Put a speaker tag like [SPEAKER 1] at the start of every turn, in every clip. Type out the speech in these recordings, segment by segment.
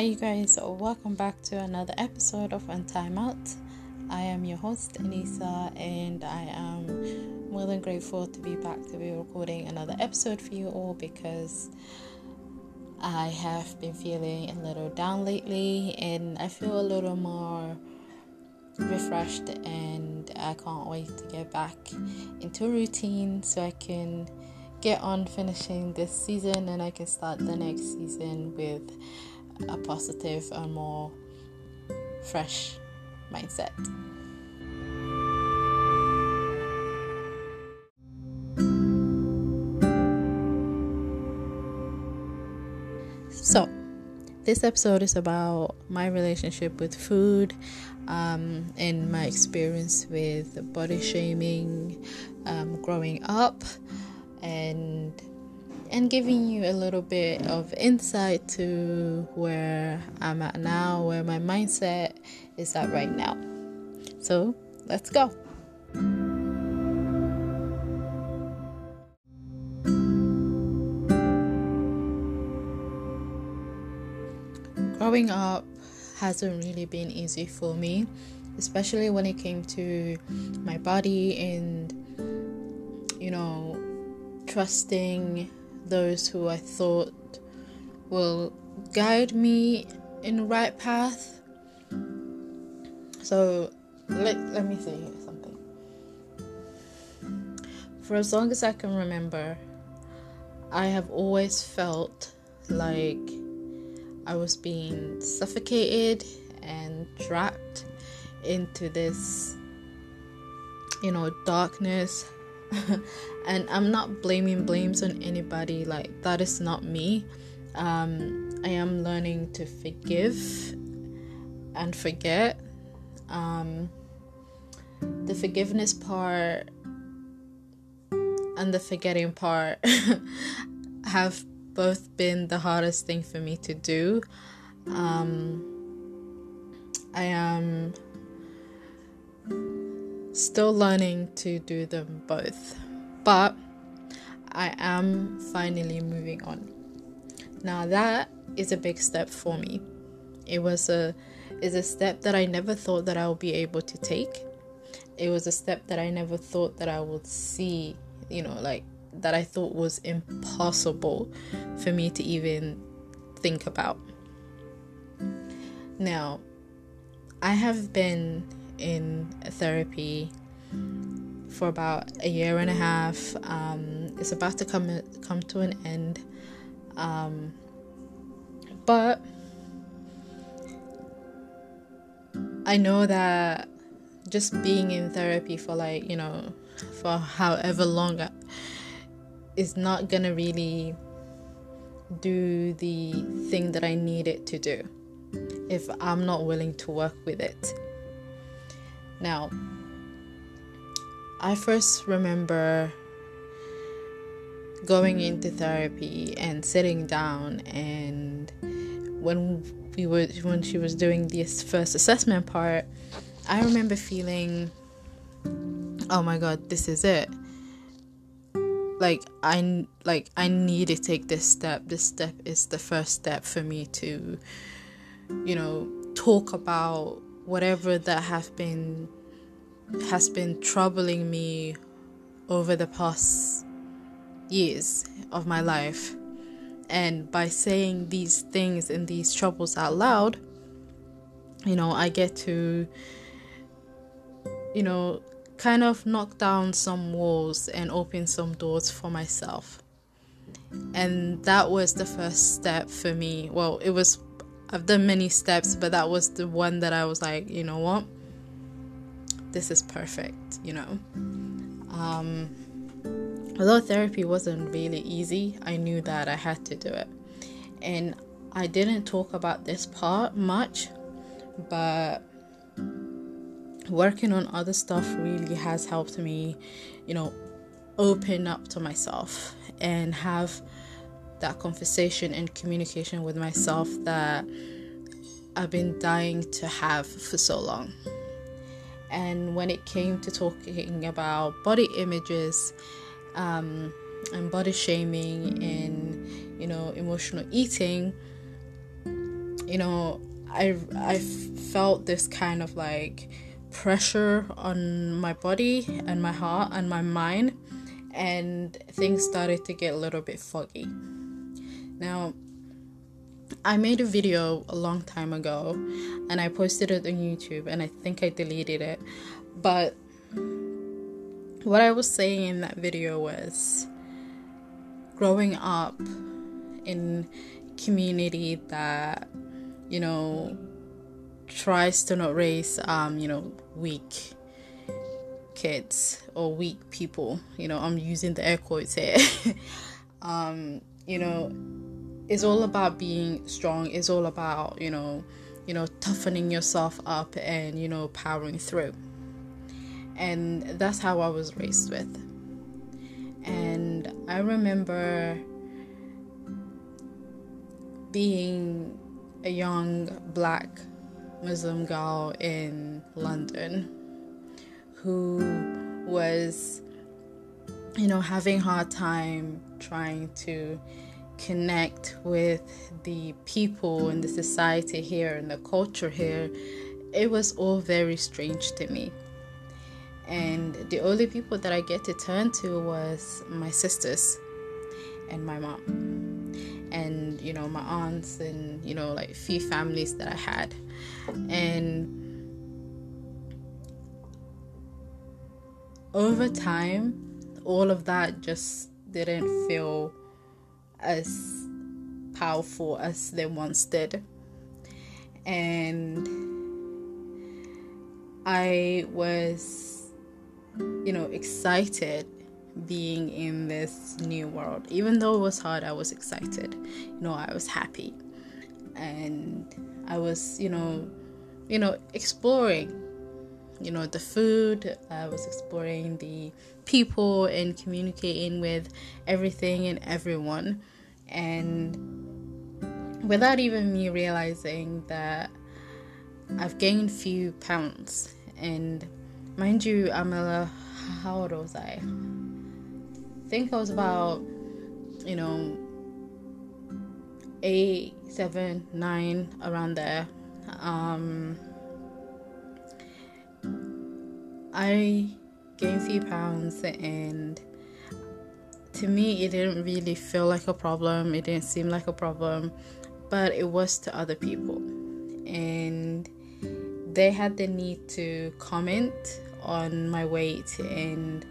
[SPEAKER 1] Hi, you guys. Welcome back to another episode of On Time Out. I am your host, Anissa, and I am more than grateful to be back to be recording another episode for you all because I have been feeling a little down lately and I feel a little more refreshed, and I can't wait to get back into routine so I can get on finishing this season and I can start the next season with a positive and more fresh mindset. So, this episode is about my relationship with food um, and my experience with body shaming um, growing up and and giving you a little bit of insight to where I'm at now, where my mindset is at right now. So let's go. Growing up hasn't really been easy for me, especially when it came to my body and, you know, trusting those who I thought will guide me in the right path. So let, let me say something. For as long as I can remember, I have always felt like I was being suffocated and trapped into this, you know, darkness and I'm not blaming blames on anybody. Like that is not me. Um, I am learning to forgive and forget. Um, the forgiveness part and the forgetting part have both been the hardest thing for me to do. Um, I am still learning to do them both, but I am finally moving on. Now that is a big step for me. It was a is a step that I never thought that I would be able to take. It was a step that I never thought that I would see, you know, like that I thought was impossible for me to even think about. Now, I have been in therapy for about a year and a half. Um, it's about to come come to an end, um, but I know that just being in therapy for like you know for however long is not gonna really do the thing that I need it to do if I'm not willing to work with it. Now, I first remember going into therapy and sitting down and when we were when she was doing this first assessment part, I remember feeling oh my god, this is it. Like I like I need to take this step. This step is the first step for me to you know talk about whatever that have been has been troubling me over the past years of my life. And by saying these things and these troubles out loud, you know, I get to, you know, kind of knock down some walls and open some doors for myself. And that was the first step for me. Well, it was I've done many steps, but that was the one that I was like, you know what? This is perfect, you know. Um, although therapy wasn't really easy, I knew that I had to do it. And I didn't talk about this part much, but working on other stuff really has helped me, you know, open up to myself and have that conversation and communication with myself that I've been dying to have for so long. And when it came to talking about body images um, and body shaming and you know emotional eating, you know, I I felt this kind of like pressure on my body and my heart and my mind, and things started to get a little bit foggy. Now, I made a video a long time ago and I posted it on YouTube and I think I deleted it. But what I was saying in that video was growing up in community that you know tries to not raise um you know weak kids or weak people you know i'm using the air quotes here um you know it's all about being strong. It's all about you know you know toughening yourself up and you know powering through. And that's how i was raised with. And i remember being a young black Muslim girl in London who was, you know, having hard time trying to connect with the people and the society here and the culture here, it was all very strange to me. And the only people that I get to turn to was my sisters and my mom and you know my aunts and you know like few families that I had and over time all of that just didn't feel as powerful as they once did and I was you know excited being in this new world. Even though it was hard, I was excited. You know, I was happy. And I was, you know, you know, exploring, you know, the food. I was exploring the people and communicating with everything and everyone. And without even me realizing that I've gained few pounds and mind you I'm a how old was I? think I was about, you know, eight, seven, nine, around there. Um, I gained few pounds, and to me, it didn't really feel like a problem. It didn't seem like a problem, but it was to other people, and they had the need to comment on my weight and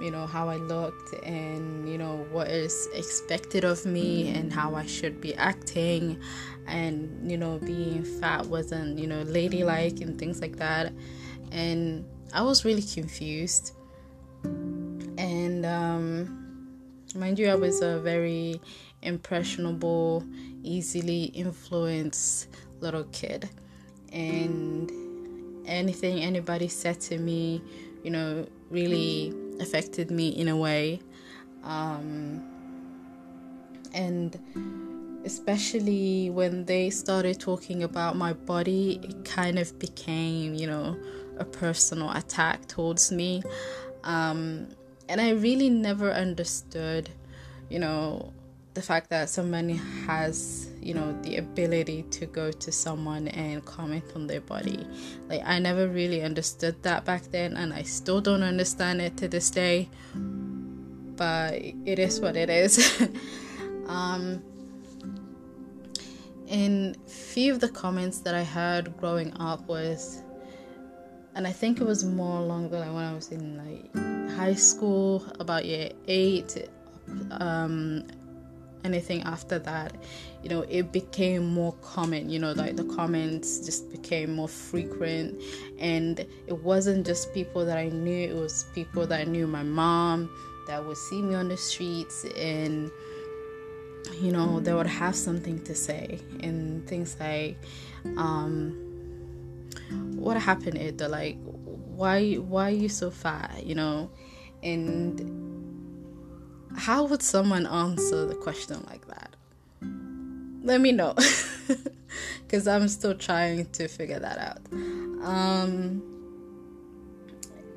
[SPEAKER 1] you know how I looked and you know what is expected of me and how I should be acting. And you know being fat wasn't you know ladylike and things like that. And I was really confused and um, mind you I was a very impressionable easily influenced little kid and anything anybody said to me you know really affected me in a way. Um, and especially when they started talking about my body, it kind of became, you know, a personal attack towards me. Um, and I really never understood, you know, the fact that somebody has you know the ability to go to someone and comment on their body like i never really understood that back then and i still don't understand it to this day but it is what it is um in few of the comments that i heard growing up was and i think it was more along the line when i was in like high school about year eight um anything after that you know it became more common you know like the comments just became more frequent. And it wasn't just people that i knew it was people that I knew my mom that would see me on the streets and you know they would have something to say and things like um what happened is like why why are you so fat you know and how would someone answer the question like that? Let me know. Because I'm still trying to figure that out. Um,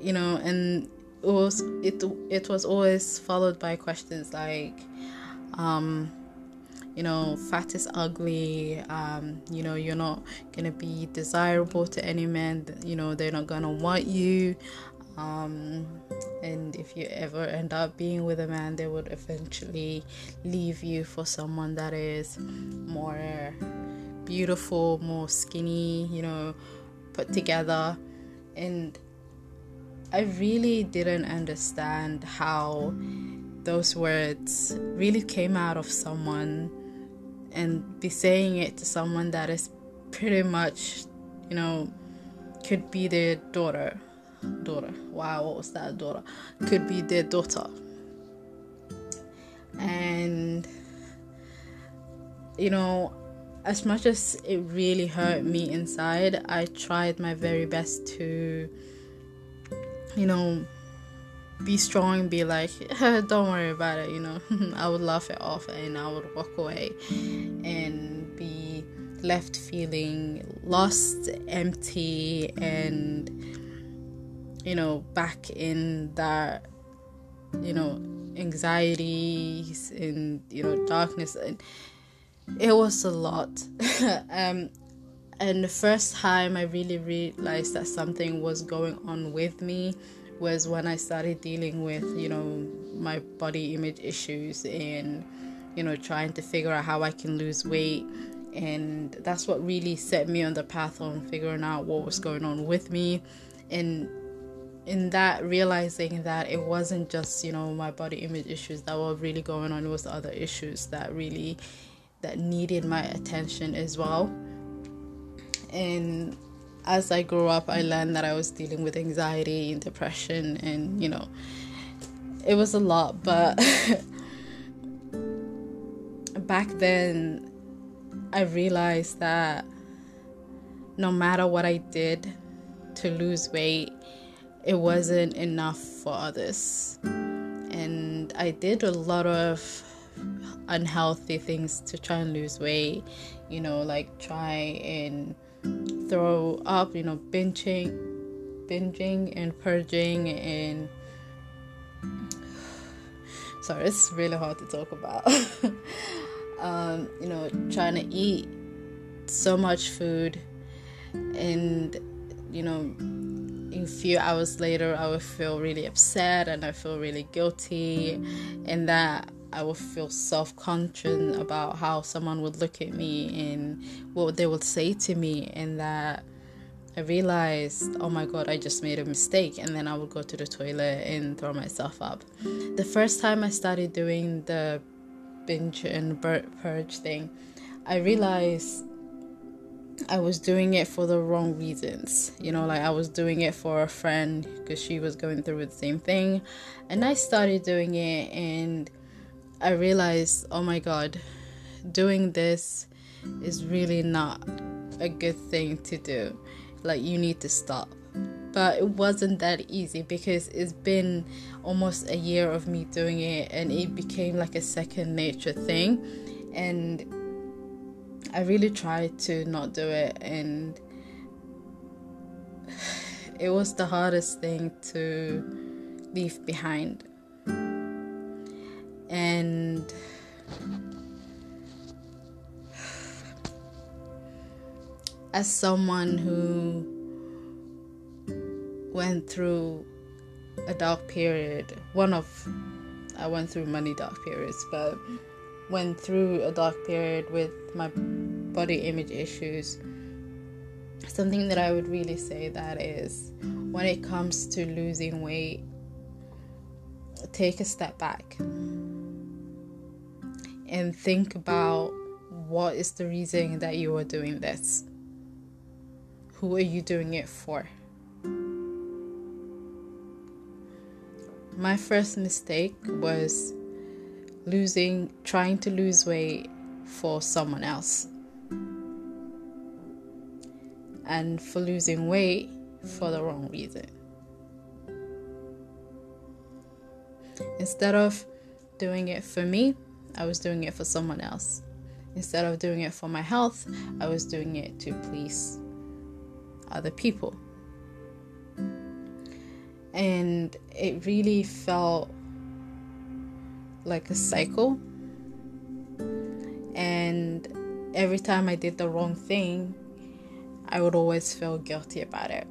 [SPEAKER 1] you know, and it was it it was always followed by questions like, um, you know, fat is ugly. Um, you know, you're not gonna be desirable to any man. You know, they're not gonna want you. Um, and if you ever end up being with a man, they would eventually leave you for someone that is more beautiful, more skinny, you know, put together. And I really didn't understand how those words really came out of someone and be saying it to someone that is pretty much, you know, could be their daughter. Daughter. Wow, what was that? Daughter. Could be their daughter. And, you know, as much as it really hurt me inside, I tried my very best to, you know, be strong, and be like, don't worry about it, you know. I would laugh it off and I would walk away and be left feeling lost, empty, and, you know, back in that, you know, anxieties and, you know, darkness. And it was a lot. um, and the first time I really realized that something was going on with me was when I started dealing with, you know, my body image issues and, you know, trying to figure out how I can lose weight. And that's what really set me on the path on figuring out what was going on with me. And in that, realizing that it wasn't just, you know, my body image issues that were really going on, it was other issues that really that needed my attention as well. And as I grew up, I learned that I was dealing with anxiety and depression, and you know, it was a lot. But back then, I realized that no matter what I did to lose weight, it wasn't enough for others. And I did a lot of unhealthy things to try and lose weight, you know, like try and throw up, you know, binging, binging and purging and sorry, it's really hard to talk about. um, you know, trying to eat so much food and you know a few hours later I would feel really upset and I feel really guilty and that I would feel self conscious about how someone would look at me and what they would say to me, and that I realized, oh my god, I just made a mistake, and then I would go to the toilet and throw myself up. The first time I started doing the binge and purge thing, I realized I was doing it for the wrong reasons. You know, like I was doing it for a friend because she was going through the same thing. And I started doing it and I realized, oh my god, doing this is really not a good thing to do. Like, you need to stop. But it wasn't that easy because it's been almost a year of me doing it and it became like a second nature thing. And I really tried to not do it, and it was the hardest thing to leave behind and as someone who went through a dark period, one of I went through many dark periods, but went through a dark period with my body image issues. Something that I would really say that is when it comes to losing weight, take a step back and think about what is the reason that you are doing this. Who are you doing it for? My first mistake was losing, trying to lose weight for someone else. And for losing weight for the wrong reason. Instead of doing it for me, I was doing it for someone else. Instead of doing it for my health, I was doing it to please other people. And it really felt like a cycle. And every time I did the wrong thing, I would always feel guilty about it.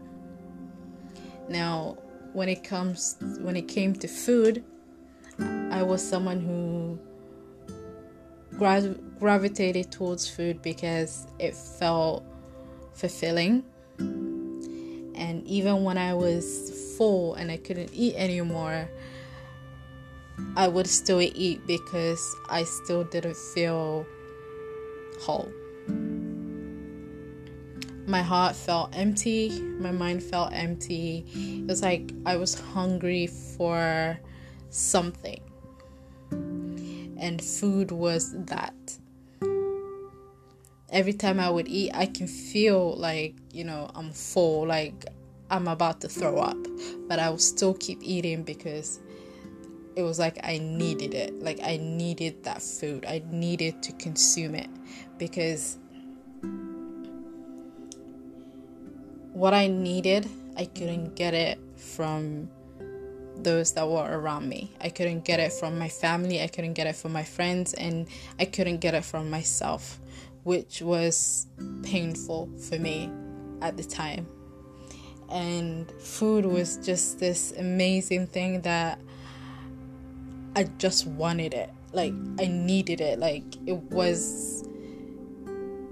[SPEAKER 1] Now, when it comes when it came to food, I was someone who gra- gravitated towards food because it felt fulfilling. And even when I was full and I couldn't eat anymore, I would still eat because I still didn't feel whole. My heart felt empty, my mind felt empty. It was like I was hungry for something. And food was that. Every time I would eat, I can feel like, you know, I'm full, like I'm about to throw up. But I will still keep eating because it was like I needed it. Like I needed that food. I needed to consume it because what I needed, I couldn't get it from those that were around me. I couldn't get it from my family, I couldn't get it from my friends, and I couldn't get it from myself, which was painful for me at the time. And food was just this amazing thing that I just wanted it. Like I needed it. Like it was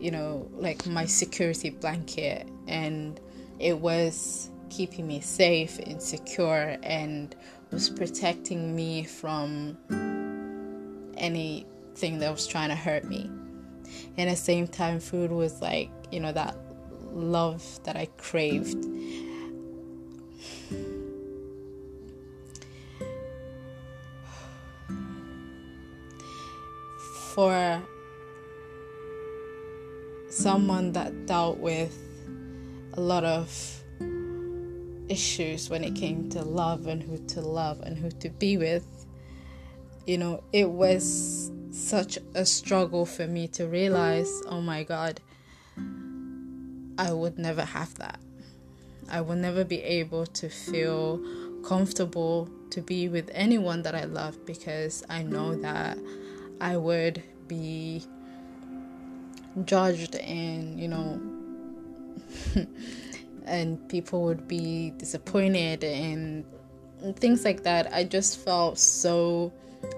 [SPEAKER 1] you know, like my security blanket and it was keeping me safe and secure and was protecting me from anything that was trying to hurt me. And at the same time food was like, you know, that love that I craved for someone that dealt with a lot of issues when it came to love and who to love and who to be with, you know, it was such a struggle for me to realize oh my God, I would never have that. I will never be able to feel comfortable to be with anyone that I love because I know that I would be judged and, you know, and people would be disappointed and things like that. I just felt so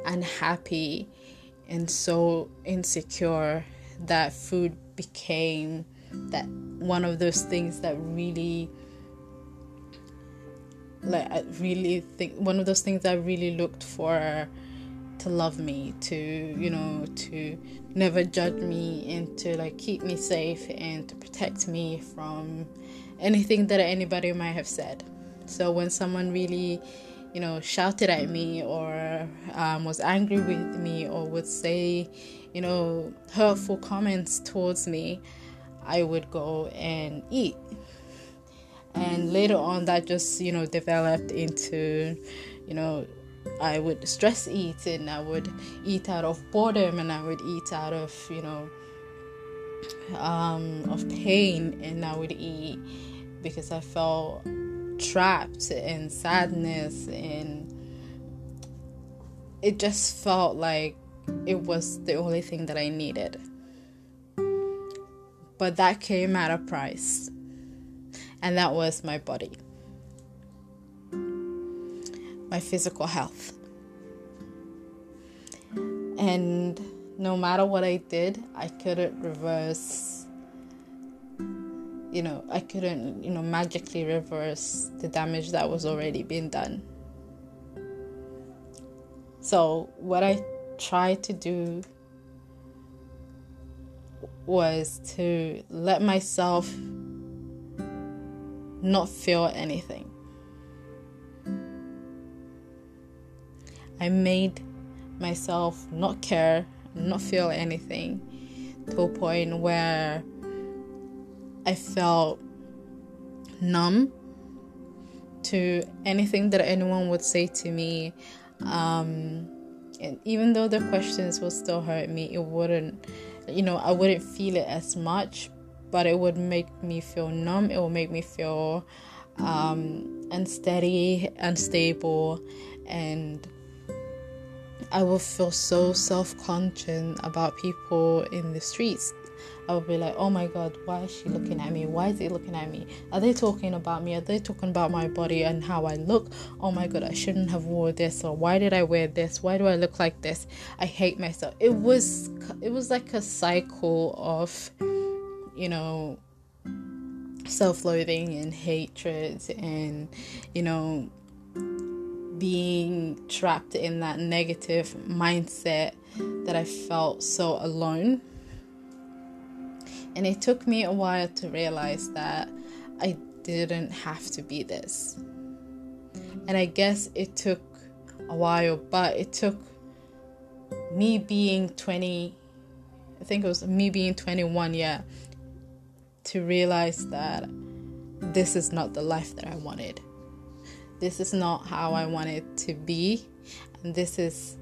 [SPEAKER 1] unhappy and so insecure that food became that one of those things that really like I really think one of those things I really looked for to love me, to, you know, to never judge me and to like keep me safe and to protect me from anything that anybody might have said. So when someone really, you know, shouted at me or um, was angry with me or would say, you know, hurtful comments towards me, I would go and eat. And later on, that just, you know, developed into, you know, I would stress eat and I would eat out of boredom and I would eat out of, you know, um, of pain and I would eat because I felt trapped in sadness and it just felt like it was the only thing that I needed. But that came at a price, and that was my body my physical health. And no matter what I did, I couldn't reverse, you know, I couldn't, you know, magically reverse the damage that was already being done. So, what I tried to do was to let myself not feel anything. I made myself not care, not feel anything to a point where I felt numb to anything that anyone would say to me. Um, and even though the questions will still hurt me, it wouldn't, you know, I wouldn't feel it as much, but it would make me feel numb. It would make me feel um, unsteady, unstable, and I would feel so self conscious about people in the streets. I would be like, oh my god, why is she looking at me? Why is he looking at me? Are they talking about me? Are they talking about my body and how I look? Oh my god, I shouldn't have wore this or why did I wear this? Why do I look like this? I hate myself. It was it was like a cycle of you know self-loathing and hatred and you know being trapped in that negative mindset that I felt so alone. And it took me a while to realize that I didn't have to be this. And I guess it took a while, but it took me being 20, I think it was me being 21, yeah, to realize that this is not the life that I wanted this is not how I want it to be, and this is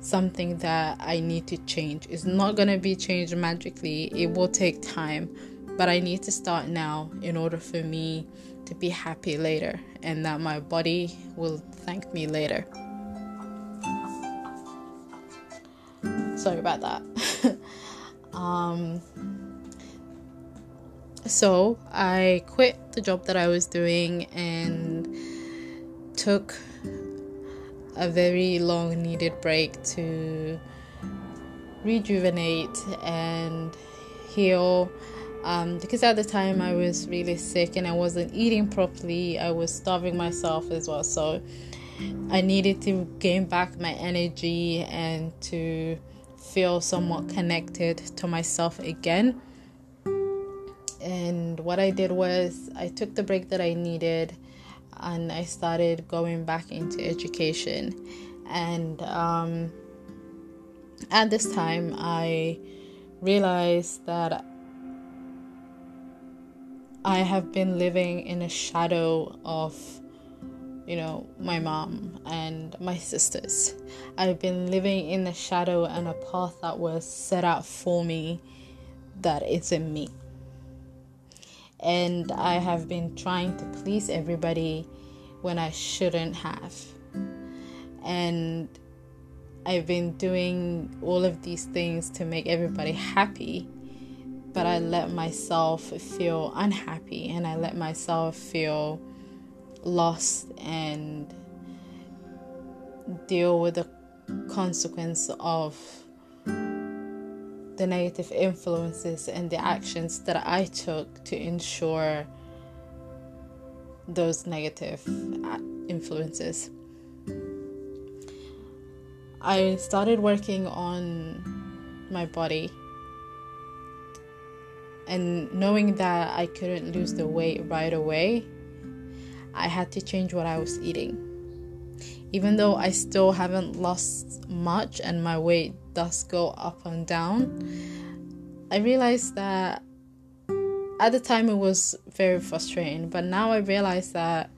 [SPEAKER 1] something that I need to change. It's not going to be changed magically, it will take time, but I need to start now in order for me to be happy later and that my body will thank me later. Sorry about that. um, so I quit the job that I was doing and took a very long needed break to rejuvenate and heal. Um, because at the time I was really sick and I wasn't eating properly, I was starving myself as well. So I needed to gain back my energy and to feel somewhat connected to myself again. And what I did was I took the break that I needed and I started going back into education. And um, at this time, I realized that I have been living in a shadow of, you know, my mom and my sisters. I've been living in the shadow and a path that was set out for me that isn't me and I have been trying to please everybody when I shouldn't have. And I've been doing all of these things to make everybody happy, but I let myself feel unhappy and I let myself feel lost and deal with the consequence of the negative influences and the actions that I took to ensure those negative uh, influences. I started working on my body and knowing that I couldn't lose the weight right away, I had to change what I was eating. Even though I still haven't lost much and my weight does go up and down, I realized that at the time it was very frustrating, but now I realize that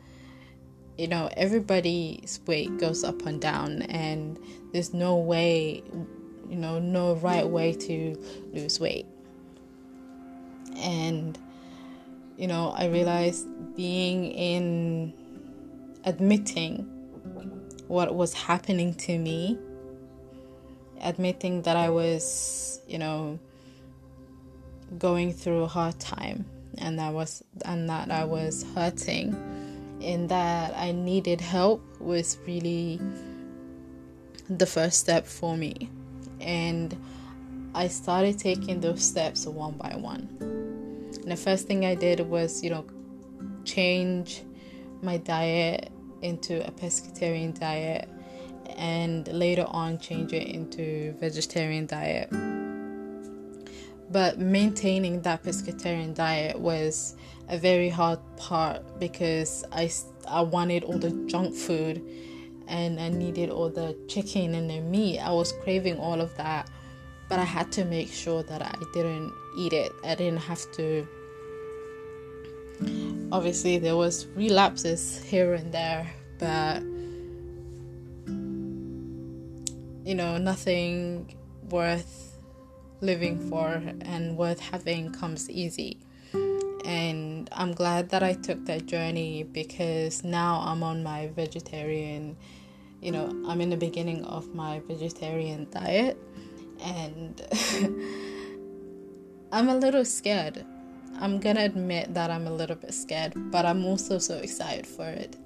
[SPEAKER 1] you know everybody's weight goes up and down, and there's no way, you know, no right way to lose weight. And you know, I realized being in admitting what was happening to me admitting that I was, you know, going through a hard time and that was and that I was hurting and that I needed help was really the first step for me. And I started taking those steps one by one. And the first thing I did was, you know, change my diet into a pescatarian diet and later on change it into vegetarian diet but maintaining that pescatarian diet was a very hard part because I, I wanted all the junk food and I needed all the chicken and the meat. I was craving all of that, but I had to make sure that I didn't eat it. I didn't have to. Obviously, there was relapses here and there, but you know, nothing worth living for and worth having comes easy. And I'm glad that I took that journey because now I'm on my vegetarian you know, I'm in the beginning of my vegetarian diet and I'm a little scared. I'm gonna admit that I'm a little bit scared, but I'm also so excited for it.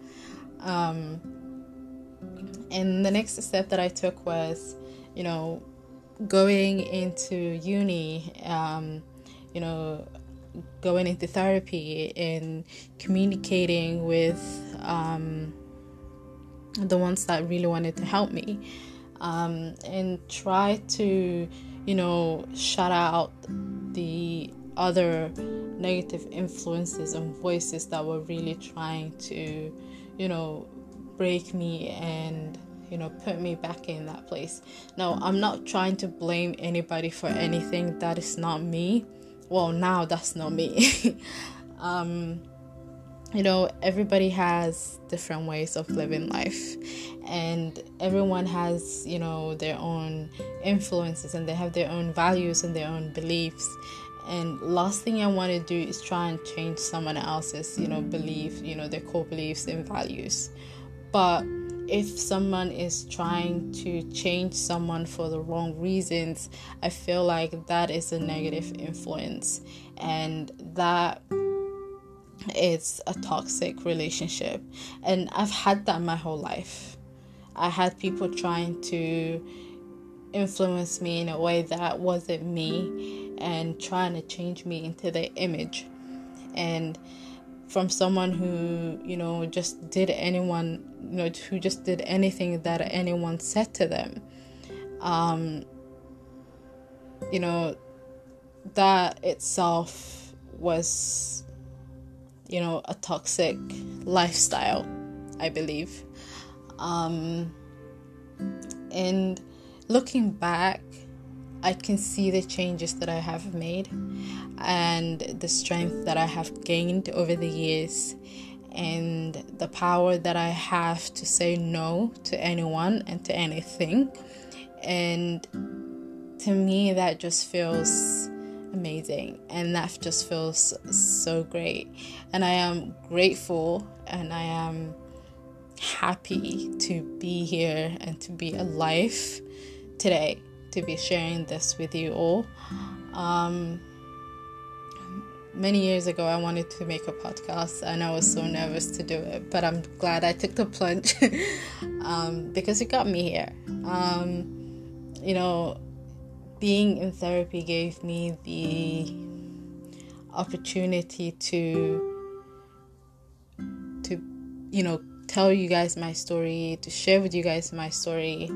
[SPEAKER 1] Um, and the next step that I took was, you know, going into uni, um, you know, going into therapy and communicating with um, the ones that really wanted to help me um, and try to, you know, shut out the other negative influences and voices that were really trying to, you know, break me and you know put me back in that place. Now i'm not trying to blame anybody for anything. That is not me. Well now that's not me. Um you know everybody has different ways of living life. And everyone has you know their own influences and they have their own values and their own beliefs. And last thing i want to do is try and change someone else's you know belief you know their core beliefs and values. But if someone is trying to change someone for the wrong reasons, I feel like that is a negative influence and that it's a toxic relationship. And I've had that my whole life. I had people trying to influence me in a way that wasn't me and trying to change me into their image. And from someone who you know just did anyone you know who just did anything that anyone said to them. Um you know that itself was you know a toxic lifestyle i believe. Um and looking back I can see the changes that I have made and the strength that I have gained over the years and the power that I have to say no to anyone and to anything. And to me, that just feels amazing and that just feels so great. And I am grateful and I am happy to be here and to be alive today to be sharing this with you all. Um, many years ago, I wanted to make a podcast and I was so nervous to do it, but I'm glad I took the plunge um, because it got me here. Um, you know, being in therapy gave me the opportunity to to you know tell you guys my story to share with you guys my story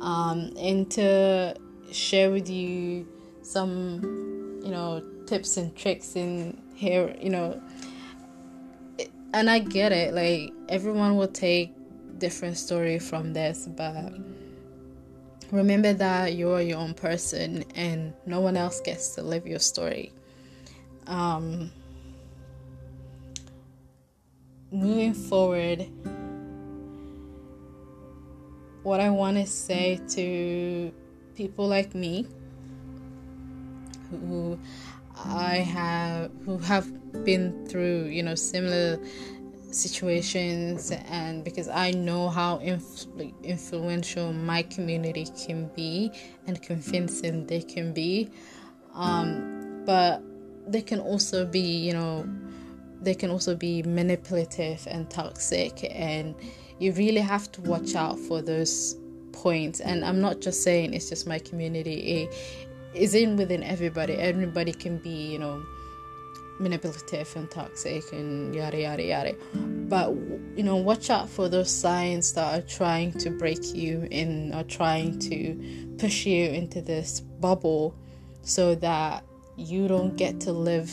[SPEAKER 1] um, and to share with you some, you know, tips and tricks in here, you know. And I get it, like everyone will take different story from this, but remember that you're your own person and no one else gets to live your story. Um, moving forward, what I want to say to people like me who I have who have been through, you know, similar situations and because I know how influ- influential my community can be and convincing they can be um, but they can also be you know they can also be manipulative and toxic and you really have to watch out for those points. And I'm not just saying it's just my community, it is in within everybody. Everybody can be, you know, manipulative and toxic and yada yada yada. But you know, watch out for those signs that are trying to break you in or trying to push you into this bubble so that you don't get to live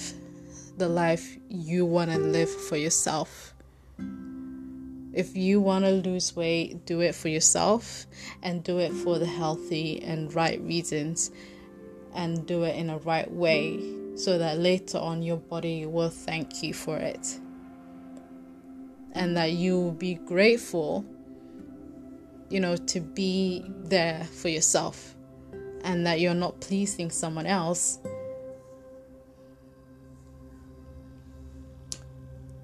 [SPEAKER 1] the life you want to live for yourself. If you want to lose weight, do it for yourself and do it for the healthy and right reasons and do it in a right way so that later on your body will thank you for it. And that you will be grateful, you know, to be there for yourself and that you're not pleasing someone else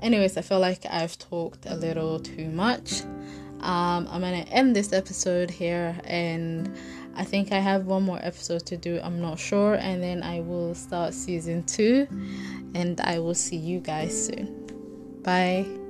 [SPEAKER 1] anyways, I feel like I've talked a little too much. Um, I'm gonna end this episode here, and I think I have one more episode to do. I'm not sure, and then I will start season two, and I will see you guys soon. Bye.